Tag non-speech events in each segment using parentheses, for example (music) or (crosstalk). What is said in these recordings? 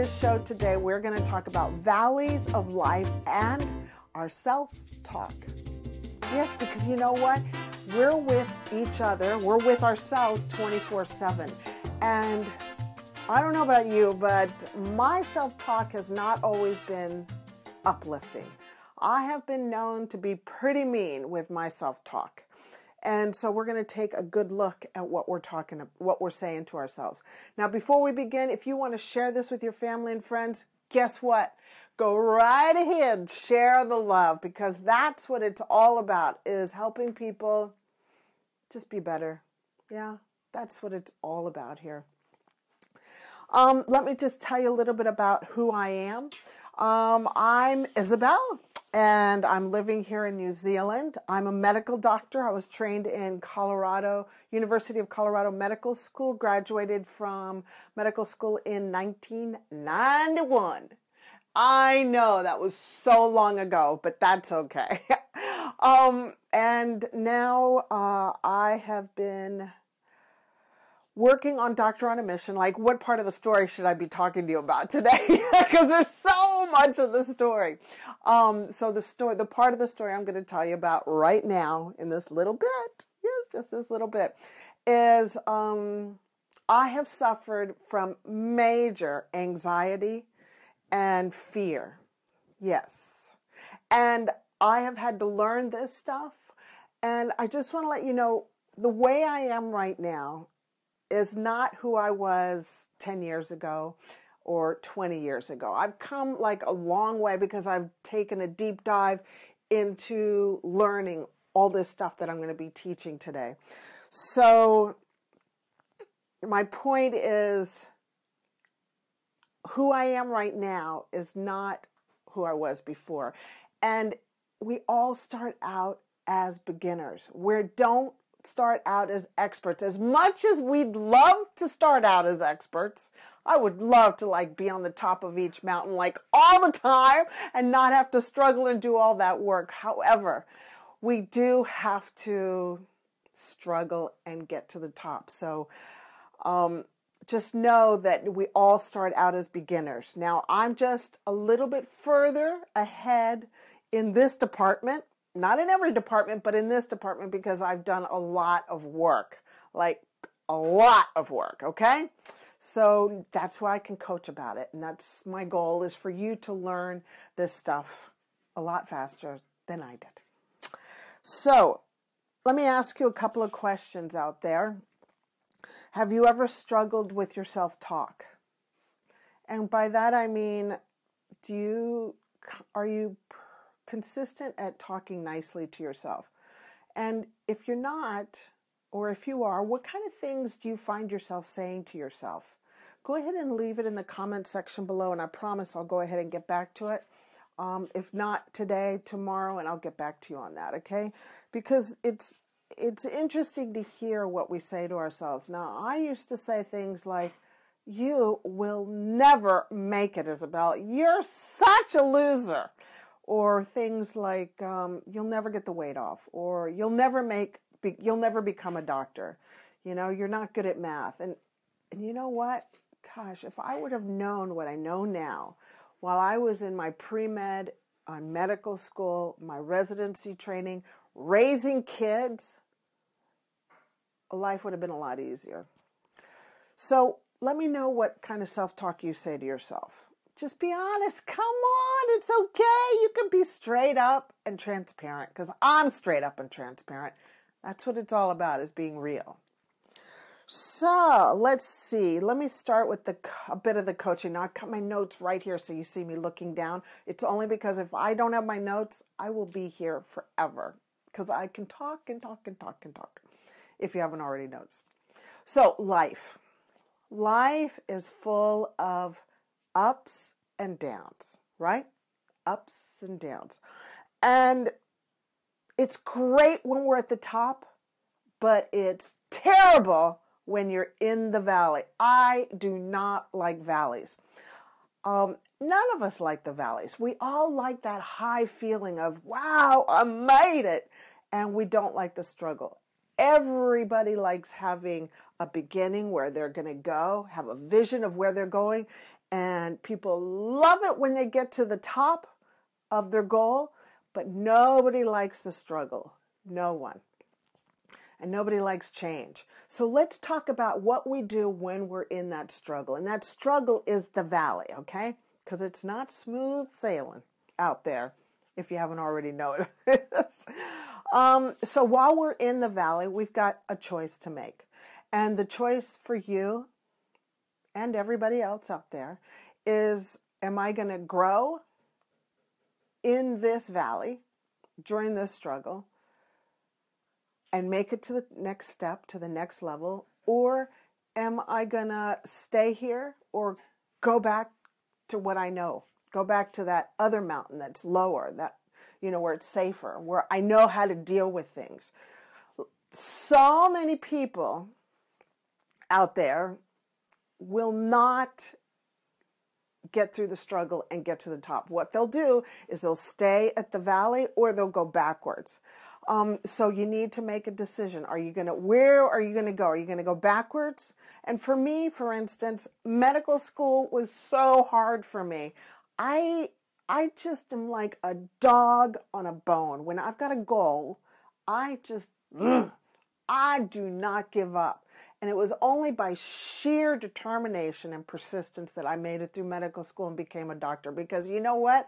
this show today, we're going to talk about valleys of life and our self talk. Yes, because you know what? We're with each other, we're with ourselves 24 7. And I don't know about you, but my self talk has not always been uplifting. I have been known to be pretty mean with my self talk. And so we're going to take a good look at what we're talking what we're saying to ourselves. Now before we begin, if you want to share this with your family and friends, guess what? Go right ahead, share the love because that's what it's all about is helping people just be better. Yeah, that's what it's all about here. Um, let me just tell you a little bit about who I am. Um, I'm Isabel and I'm living here in New Zealand. I'm a medical doctor. I was trained in Colorado, University of Colorado Medical School, graduated from medical school in 1991. I know that was so long ago, but that's okay. (laughs) um, and now uh, I have been working on Doctor on a Mission, like what part of the story should I be talking to you about today? (laughs) Because there's so much of the story. Um, so the story, the part of the story I'm going to tell you about right now in this little bit, yes, just this little bit, is um, I have suffered from major anxiety and fear. Yes. And I have had to learn this stuff. And I just want to let you know the way I am right now is not who I was 10 years ago or 20 years ago. I've come like a long way because I've taken a deep dive into learning all this stuff that I'm going to be teaching today. So, my point is who I am right now is not who I was before. And we all start out as beginners. We don't start out as experts. As much as we'd love to start out as experts, I would love to like be on the top of each mountain like all the time and not have to struggle and do all that work. However, we do have to struggle and get to the top. So, um, just know that we all start out as beginners. Now, I'm just a little bit further ahead in this department not in every department, but in this department because I've done a lot of work, like a lot of work, okay? So that's why I can coach about it. And that's my goal is for you to learn this stuff a lot faster than I did. So let me ask you a couple of questions out there. Have you ever struggled with your self talk? And by that I mean, do you, are you consistent at talking nicely to yourself. And if you're not, or if you are, what kind of things do you find yourself saying to yourself? Go ahead and leave it in the comment section below, and I promise I'll go ahead and get back to it. Um, if not today, tomorrow, and I'll get back to you on that, okay? Because it's it's interesting to hear what we say to ourselves. Now, I used to say things like, "You will never make it, Isabel. You're such a loser." Or things like um, you'll never get the weight off or you'll never make be, you'll never become a doctor you know you're not good at math and and you know what? Gosh if i would have known what i know now while i was in my pre-med uh, medical school my residency training raising kids life would have been a lot easier. So let me know what kind of self-talk you say to yourself just be honest. Come on, it's okay. You can be straight up and transparent because I'm straight up and transparent. That's what it's all about is being real. So let's see. Let me start with the a bit of the coaching. Now I've got my notes right here, so you see me looking down. It's only because if I don't have my notes, I will be here forever because I can talk and talk and talk and talk. If you haven't already noticed. So life, life is full of ups and downs, right? Ups and downs. And it's great when we're at the top, but it's terrible when you're in the valley. I do not like valleys. Um, none of us like the valleys. We all like that high feeling of, wow, I made it. And we don't like the struggle. Everybody likes having a beginning where they're going to go, have a vision of where they're going, And people love it when they get to the top of their goal, but nobody likes the struggle. No one. And nobody likes change. So let's talk about what we do when we're in that struggle. And that struggle is the valley, okay? Because it's not smooth sailing out there, if you haven't already noticed. (laughs) um, so while we're in the valley, we've got a choice to make. And the choice for you and everybody else out there is am I going to grow in this valley during this struggle and make it to the next step, to the next level? Or am I going to stay here or go back to what I know? Go back to that other mountain that's lower, that, you know, where it's safer, where I know how to deal with things. So many people out there will not get through the struggle and get to the top. What they'll do is they'll stay at the valley or they'll go backwards. Um, so you need to make a decision. Are you going to, where are you going to go? Are you going to go backwards? And for me, for instance, medical school was so hard for me. I, I just am like a dog on a bone. When I've got a goal, I just, (clears throat) I do not give up. And it was only by sheer determination and persistence that I made it through medical school and became a doctor. Because you know what?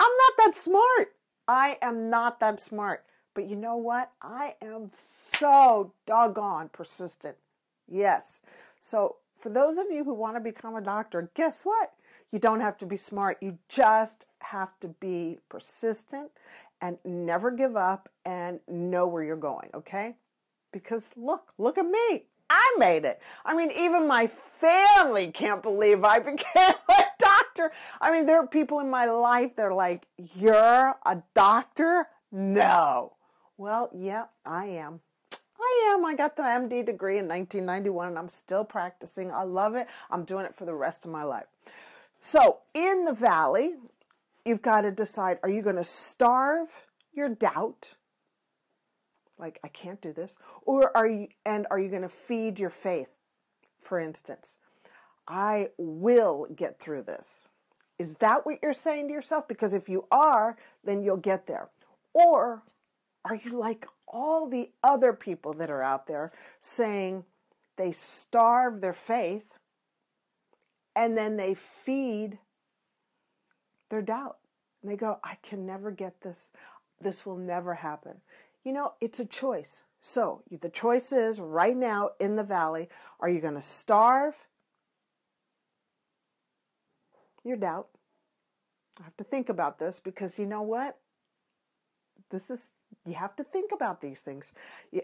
I'm not that smart. I am not that smart. But you know what? I am so doggone persistent. Yes. So, for those of you who want to become a doctor, guess what? You don't have to be smart. You just have to be persistent and never give up and know where you're going, okay? Because look, look at me. I made it. I mean, even my family can't believe I (laughs) became a doctor. I mean, there are people in my life that are like, You're a doctor? No. Well, yeah, I am. I am. I got the MD degree in 1991 and I'm still practicing. I love it. I'm doing it for the rest of my life. So, in the valley, you've got to decide are you going to starve your doubt? Like I can't do this. Or are you and are you going to feed your faith? For instance I will get through this. Is that what you're saying to yourself? Because if you are then you'll get there. Or are you like all the other people that are out there saying they starve their faith and then they feed their doubt? And they go I can never get this. This will never happen you know, it's a choice. So the choice is right now in the valley are you going to starve your doubt? I have to think about this because you know what? This is, you have to think about these things.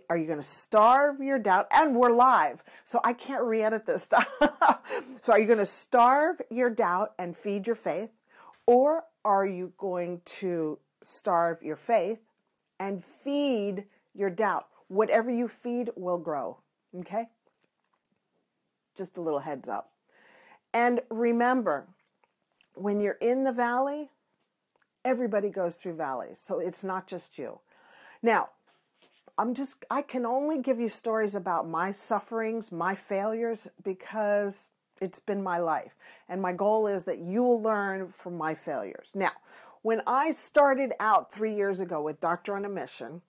Are you going to starve your doubt? And we're live, so I can't re edit this (laughs) stuff. so, are you going to starve your doubt and feed your faith? Or are you going to starve your faith and feed your doubt. Whatever you feed will grow. Okay? Just a little heads up. And remember, when you're in the valley, everybody goes through valleys. So it's not just you. Now, I'm just, I can only give you stories about my sufferings, my failures, because it's been my life. And my goal is that you will learn from my failures. Now, when I started out three years ago with Doctor on a Mission,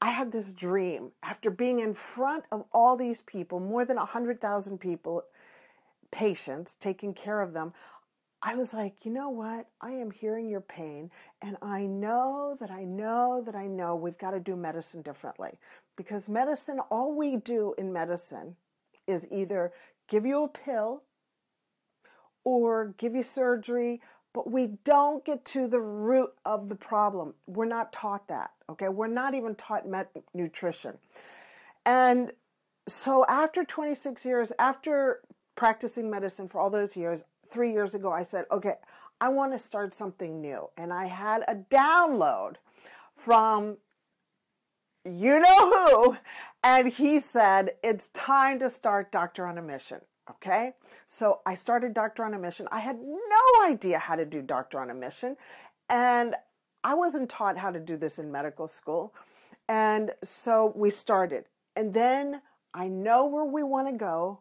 I had this dream after being in front of all these people, more than 100,000 people, patients, taking care of them. I was like, you know what? I am hearing your pain, and I know that I know that I know we've got to do medicine differently. Because medicine, all we do in medicine is either give you a pill or give you surgery but we don't get to the root of the problem. We're not taught that, okay? We're not even taught met- nutrition. And so after 26 years, after practicing medicine for all those years, three years ago, I said, okay, I want to start something new. And I had a download from you know who, and he said, it's time to start Doctor on a Mission. Okay, so I started Doctor on a Mission. I had no idea how to do Doctor on a Mission, and I wasn't taught how to do this in medical school. And so we started. And then I know where we want to go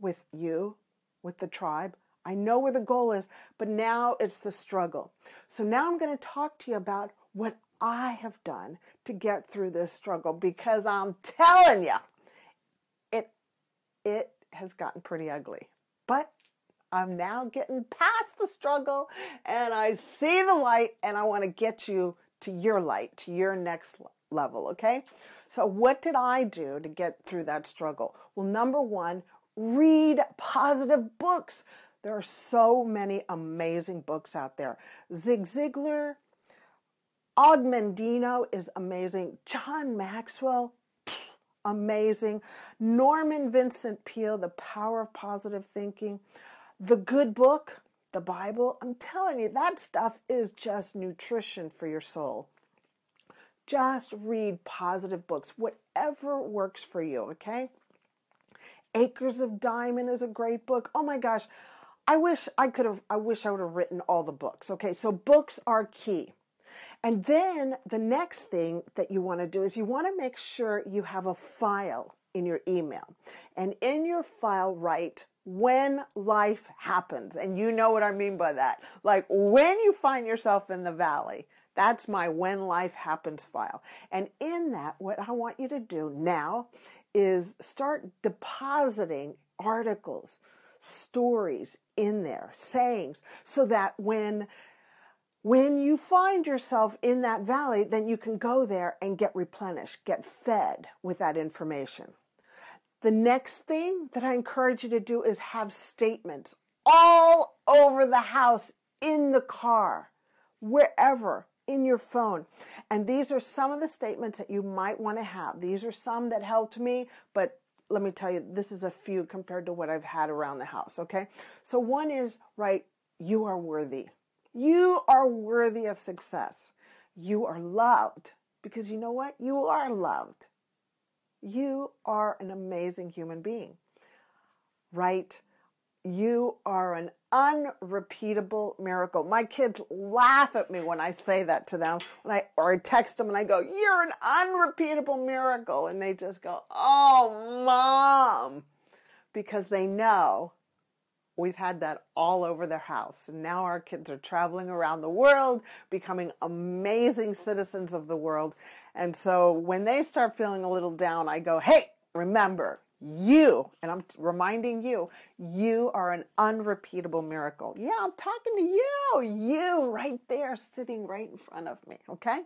with you, with the tribe. I know where the goal is, but now it's the struggle. So now I'm going to talk to you about what I have done to get through this struggle because I'm telling you, it it has gotten pretty ugly. But I'm now getting past the struggle and I see the light and I want to get you to your light, to your next level, okay? So what did I do to get through that struggle? Well, number 1, read positive books. There are so many amazing books out there. Zig Ziglar, Og Mandino is amazing. John Maxwell, amazing. Norman Vincent Peale, The Power of Positive Thinking. The Good Book, the Bible. I'm telling you, that stuff is just nutrition for your soul. Just read positive books, whatever works for you, okay? Acres of Diamond is a great book. Oh my gosh, I wish I could have, I wish I would have written all the books. Okay, so books are key. And then the next thing that you want to do is you want to make sure you have a file in your email. And in your file, write when life happens. And you know what I mean by that. Like when you find yourself in the valley, that's my when life happens file. And in that, what I want you to do now is start depositing articles, stories in there, sayings, so that when when you find yourself in that valley, then you can go there and get replenished, get fed with that information. The next thing that I encourage you to do is have statements all over the house, in the car, wherever, in your phone. And these are some of the statements that you might want to have. These are some that helped me, but let me tell you, this is a few compared to what I've had around the house, okay? So one is, right, you are worthy. You are worthy of success. You are loved because you know what? You are loved. You are an amazing human being, right? You are an unrepeatable miracle. My kids laugh at me when I say that to them, when I or I text them and I go, "You're an unrepeatable miracle," and they just go, "Oh, mom," because they know we've had that all over their house. And now our kids are traveling around the world, becoming amazing citizens of the world. And so when they start feeling a little down, I go, "Hey, remember, you, and I'm reminding you, you are an unrepeatable miracle. Yeah, I'm talking to you, you right there sitting right in front of me, okay?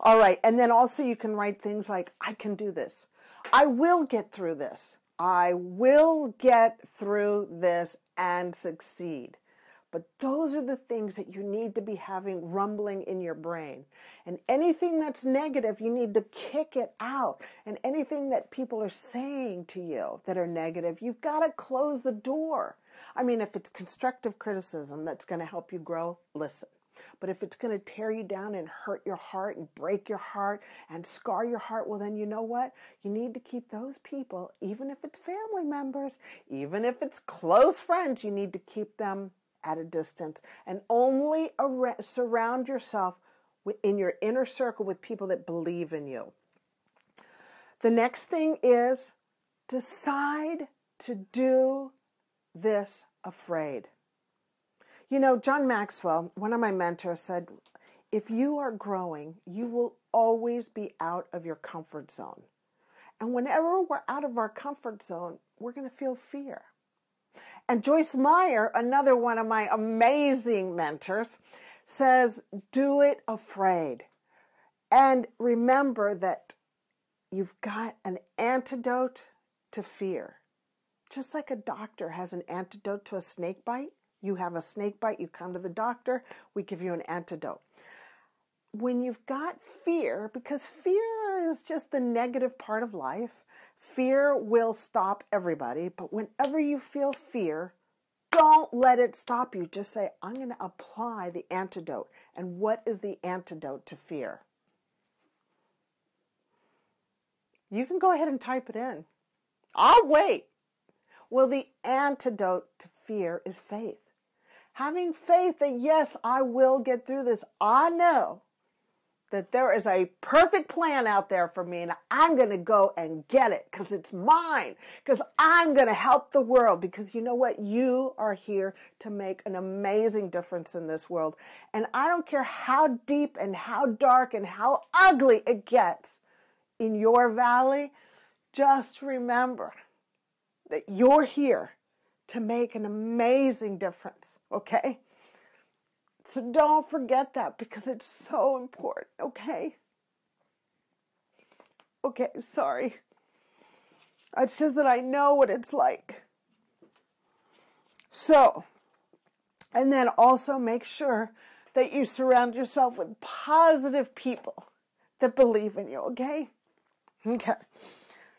All right, and then also you can write things like, I can do this. I will get through this. I will get through this and succeed. But those are the things that you need to be having rumbling in your brain. And anything that's negative, you need to kick it out. And anything that people are saying to you that are negative, you've got to close the door. I mean, if it's constructive criticism that's going to help you grow, listen. But if it's going to tear you down and hurt your heart and break your heart and scar your heart, well, then you know what? You need to keep those people, even if it's family members, even if it's close friends, you need to keep them at a distance and only ar- surround yourself in your inner circle with people that believe in you. The next thing is decide to do this afraid. You know, John Maxwell, one of my mentors, said, if you are growing, you will always be out of your comfort zone. And whenever we're out of our comfort zone, we're going to feel fear. And Joyce Meyer, another one of my amazing mentors, says, do it afraid. And remember that you've got an antidote to fear. Just like a doctor has an antidote to a snake bite, you have a snake bite, you come to the doctor, we give you an antidote when you've got fear, because fear is just the negative part of life, fear will stop everybody. But whenever you feel fear, don't let it stop you. Just say, I'm going to apply the antidote. And what is the antidote to fear? You can go ahead and type it in. I'll wait. Well, the antidote to fear is faith. Having faith that, yes, I will get through this. I know that there is a perfect plan out there for me and I'm going to go and get it because it's mine, because I'm going to help the world. Because you know what? You are here to make an amazing difference in this world. And I don't care how deep and how dark and how ugly it gets in your valley, just remember that you're here to make an amazing difference, okay? So don't forget that because it's so important, okay? Okay, sorry. It's just that I know what it's like. So, and then also make sure that you surround yourself with positive people that believe in you, okay? Okay.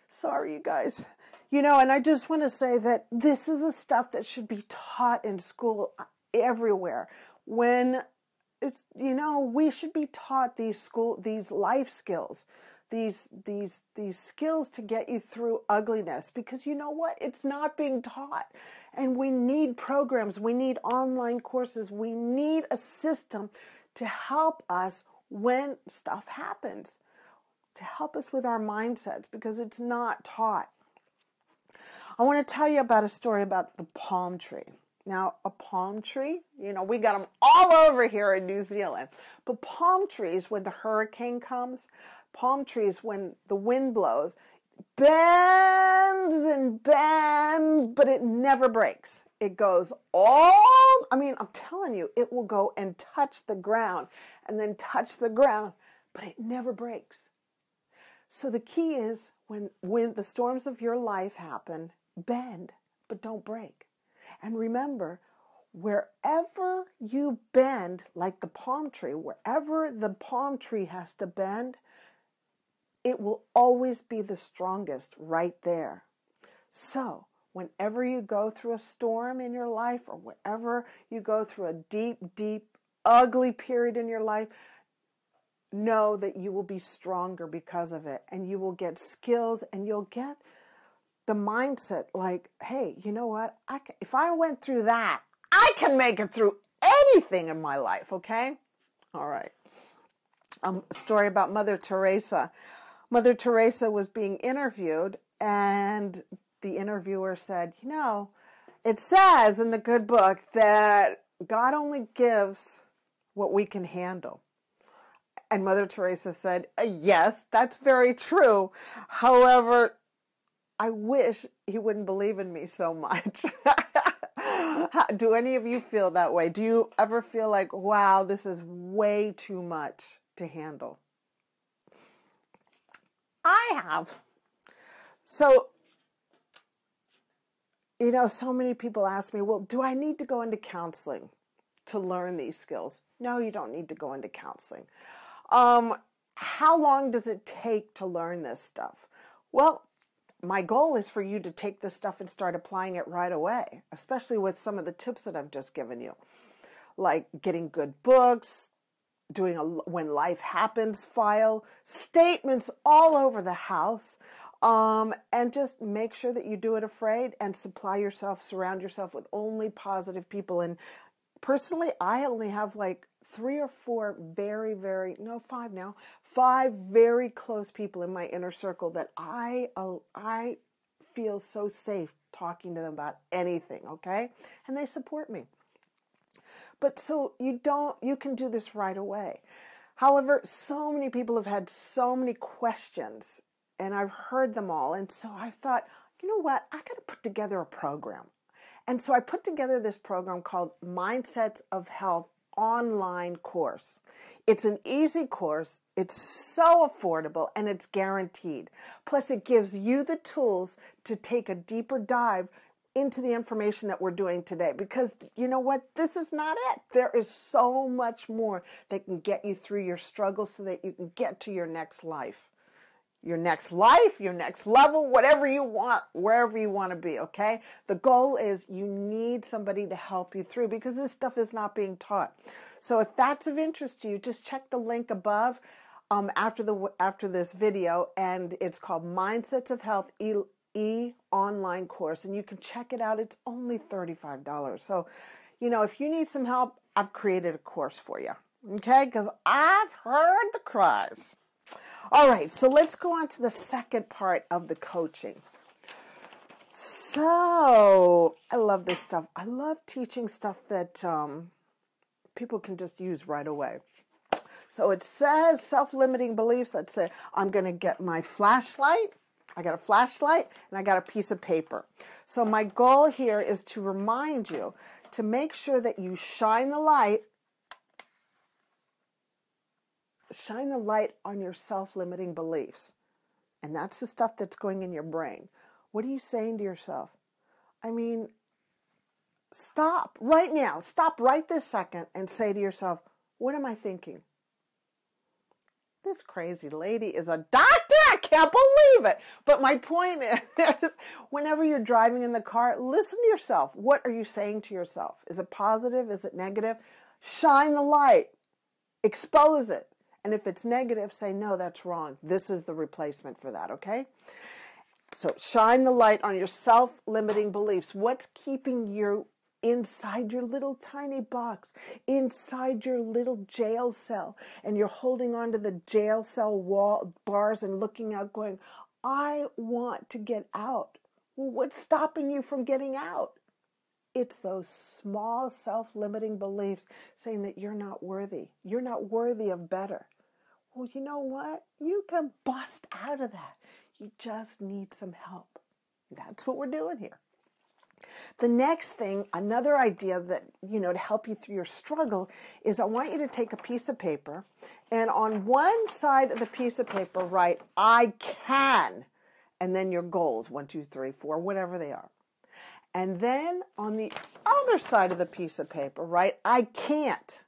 Sorry, you guys. You know, and I just want to say that this is the stuff that should be taught in school uh, everywhere. When it's you know we should be taught these school these life skills these these these skills to get you through ugliness because you know what? It's not being taught. And we need programs we need online courses we need a system to help us when stuff happens to help us with our mindsets because it's not taught i want to tell you about a story about the palm tree now, a palm tree, you know, we got them all over here in New Zealand. But palm trees, when the hurricane comes, palm trees, when the wind blows, bends and bends, but it never breaks. It goes all, I mean, I'm telling you, it will go and touch the ground and then touch the ground, but it never breaks. So the key is when, when the storms of your life happen, bend, but don't break. And remember, wherever you bend, like the palm tree, wherever the palm tree has to bend, it will always be the strongest right there. So, whenever you go through a storm in your life or wherever you go through a deep, deep, ugly period in your life, know that you will be stronger because of it and you will get skills and you'll get the mindset like, hey, you know what? I can, if I went through that, I can make it through anything in my life, okay? All right. Um, a story about Mother Teresa. Mother Teresa was being interviewed, and the interviewer said, You know, it says in the good book that God only gives what we can handle. And Mother Teresa said, Yes, that's very true. However, I wish he wouldn't believe in me so much. (laughs) Do any of you feel that way? Do you ever feel like, wow, this is way too much to handle? I have. So, you know, so many people ask me, well, do I need to go into counseling to learn these skills? No, you don't need to go into counseling. Um, how long does it take to learn this stuff? Well, my goal is for you to take this stuff and start applying it right away, especially with some of the tips that I've just given you, like getting good books, doing a when life happens file, statements all over the house, um, and just make sure that you do it afraid and supply yourself, surround yourself with only positive people. And personally, I only have like three or four very, very, no, five now, five very close people in my inner circle that I, uh, I feel so safe talking to them about anything, okay? And they support me. But so you don't, you can do this right away. However, so many people have had so many questions and I've heard them all. And so I thought, you know what? I got to put together a program. And so I put together this program called Mindsets of Health online course. It's an easy course, it's so affordable, and it's guaranteed. Plus, it gives you the tools to take a deeper dive into the information that we're doing today because you know what? This is not it. There is so much more that can get you through your struggles so that you can get to your next life your next life, your next level, whatever you want, wherever you want to be, okay? The goal is you need somebody to help you through because this stuff is not being taught. So if that's of interest to you, just check the link above um, after the after this video and it's called Mindsets of Health e, e online course and you can check it out. It's only $35. So, you know, if you need some help, I've created a course for you. Okay, because I've heard the cries. All right, so let's go on to the second part of the coaching. So I love this stuff. I love teaching stuff that um, people can just use right away. So it says self limiting beliefs. Let's say I'm going to get my flashlight. I got a flashlight and I got a piece of paper. So my goal here is to remind you to make sure that you shine the light shine the light on your self-limiting beliefs. And that's the stuff that's going in your brain. What are you saying to yourself? I mean, stop right now. Stop right this second and say to yourself, what am I thinking? This crazy lady is a doctor. I can't believe it. But my point (laughs) is, whenever you're driving in the car, listen to yourself. What are you saying to yourself? Is it positive? Is it negative? Shine the light, expose it. And if it's negative, say, no, that's wrong. This is the replacement for that, okay? So shine the light on your self limiting beliefs. What's keeping you inside your little tiny box, inside your little jail cell, and you're holding on to the jail cell wall bars and looking out, going, I want to get out. Well, what's stopping you from getting out? It's those small self limiting beliefs saying that you're not worthy. You're not worthy of better. Well, you know what? You can bust out of that. You just need some help. That's what we're doing here. The next thing, another idea that, you know, to help you through your struggle is I want you to take a piece of paper and on one side of the piece of paper write, I can, and then your goals, one, two, three, four, whatever they are. And then on the other side of the piece of paper, write, I can't,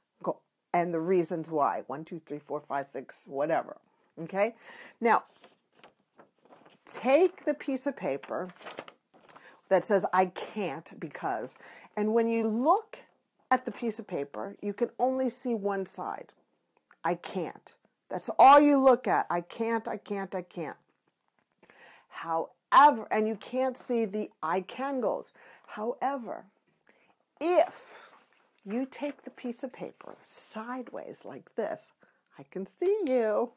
and the reasons why, one, two, three, four, five, six, whatever. Okay? Now, take the piece of paper that says I can't because. And when you look at the piece of paper, you can only see one side. I can't. That's all you look at. I can't, I can't, I can't. However, and you can't see the I can goals. However, if you take the piece of paper sideways like this, I can see you.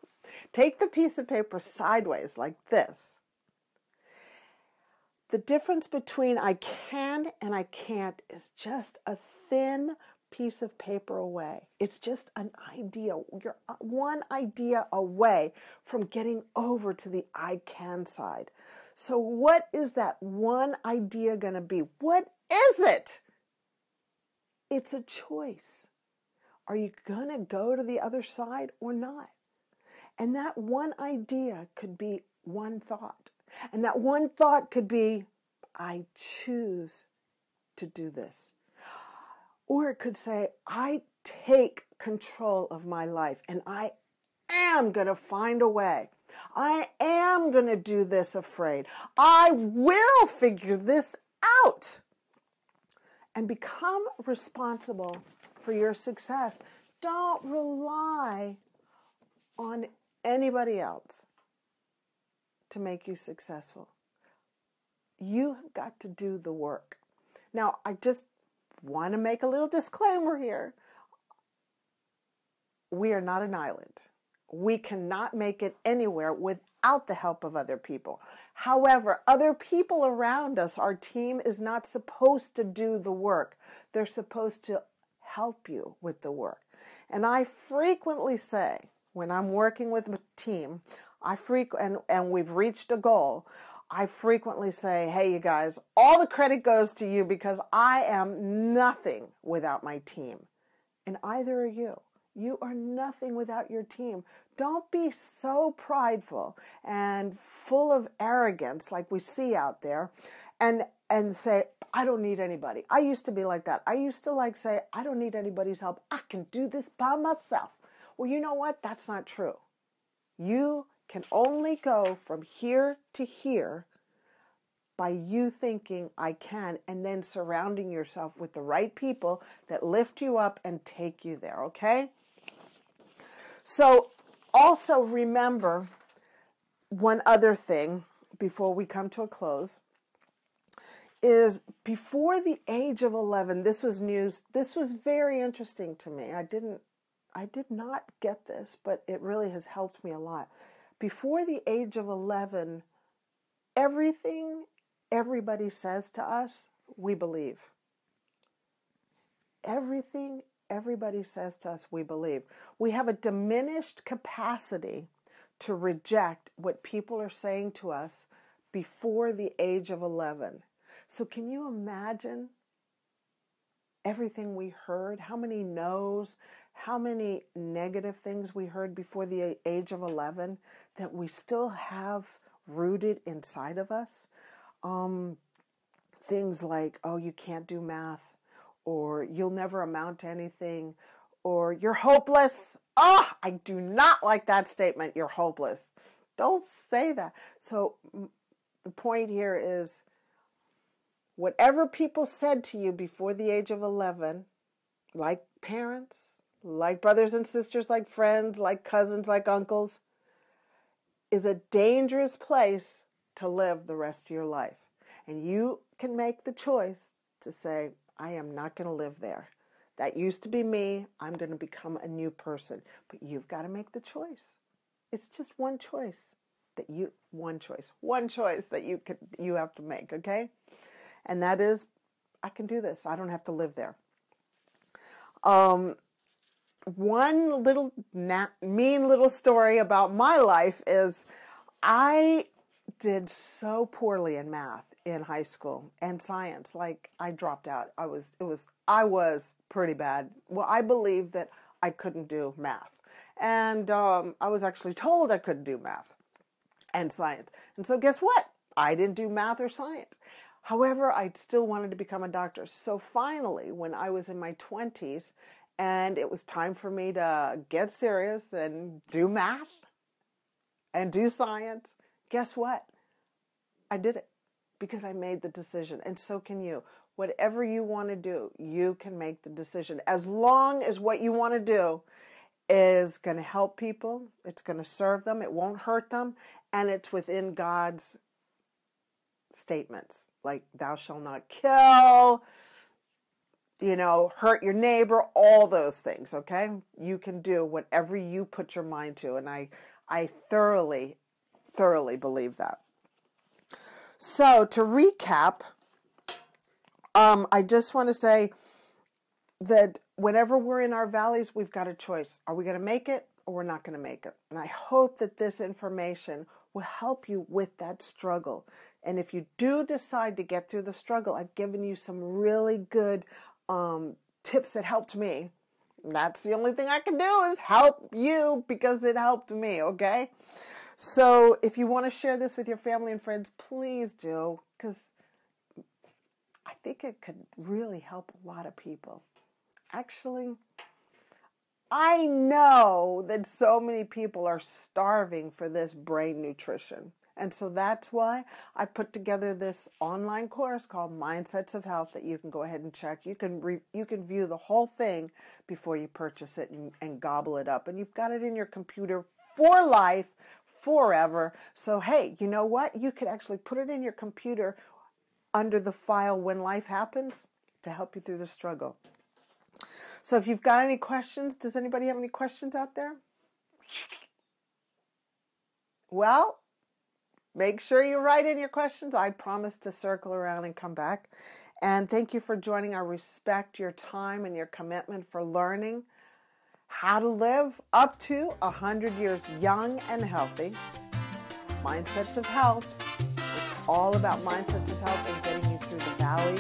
Take the piece of paper sideways like this the difference between I can and I can't is just a thin piece of paper away. It's just an idea. You're uh, one idea away from getting over to the I can side. So, what is that one idea going to be? What is it? It's a choice. Are you going to go to the other side or not? And that one idea could be one thought. And that one thought could be, I choose to do this. Or it could say, I take control of my life and I am going to find a way. I am going to do this afraid. I will figure this out and become responsible for your success. Don't rely on anybody else to make you successful. You have got to do the work. Now, I just want to make a little disclaimer here. We are not an island. We cannot make it anywhere without the help of other people. However, other people around us, our team is not supposed to do the work. They're supposed to help you with the work. And I frequently say, when I'm working with a team, I frequent and, and we've reached a goal, I frequently say, hey, you guys, all the credit goes to you because I am nothing without my team. And either are you. You are nothing without your team. Don't be so prideful and full of arrogance like we see out there and and say, I don't need anybody. I used to be like that. I used to like say, I don't need anybody's help. I can do this by myself. Well, you know what? That's not true. You can only go from here to here by you thinking I can and then surrounding yourself with the right people that lift you up and take you there, okay? So also remember one other thing before we come to a close is before the age of 11 this was news this was very interesting to me i didn't I did not get this, but it really has helped me a lot. Before the age of 11, everything everybody says to us, we believe. Everything everybody says to us, we believe. We have a diminished capacity to reject what people are saying to us before the age of 11. So, can you imagine everything we heard? How many no's, how many negative things we heard before the age of 11 that we still have rooted inside of us? Um, things like, oh, you can't do math, or you'll never amount to anything, or you're hopeless. Oh, I do not like that statement. You're hopeless. Don't say that. So, the point here is whatever people said to you before the age of 11, like parents, like brothers and sisters, like friends, like cousins, like uncles, is a dangerous place to live the rest of your life. And you can make the choice to say, I am not going to live there. That used to be me. I'm going to become a new person. But you've got to make the choice. It's just one choice that you one choice, one choice that you could you have to make, okay? And that is I can do this. I don't have to live there. Um one little na- mean little story about my life is I did so poorly in math in high school and science like I dropped out. I was it was I was pretty bad. Well, I believed that I couldn't do math. And um, I was actually told I couldn't do math and science. And so, guess what? I didn't do math or science. However, I still wanted to become a doctor. So, finally, when I was in my 20s and it was time for me to get serious and do math and do science, guess what? I did it because I made the decision. And so can you. Whatever you want to do, you can make the decision. As long as what you want to do is going to help people, it's going to serve them, it won't hurt them, and it's within God's statements like thou shalt not kill, you know, hurt your neighbor, all those things, okay? You can do whatever you put your mind to and I I thoroughly thoroughly believe that. So, to recap, um, I just want to say that whenever we're in our valleys, we've got a choice. Are we going to make it or we're not going to make it? And I hope that this information will help you with that struggle. And if you do decide to get through the struggle, I've given you some really good um, tips that helped me. That's the only thing I can do is help you because it helped me, okay? So if you want to share this with your family and friends, please do because I think it could really help a lot of people. Actually, I know that so many people are starving for this brain nutrition. And so that's why I put together this online course called Mindsets of Health that you can go ahead and check. You can re, you can view the whole thing before you purchase it and, and gobble it up. And you've got it in your computer for life, forever. So hey, you know what? You could actually put it in your computer under the file when life happens to help you through the struggle. So if you've got any questions, does anybody have any questions out there? Well, make sure you write in your questions. I promise to circle around and come back. And thank you for joining. I respect your time and your commitment for learning how to live up to 100 years young and healthy. Mindsets of Health. It's all about mindsets of health and getting you through the valley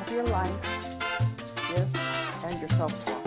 of your life. Yes and your self talk.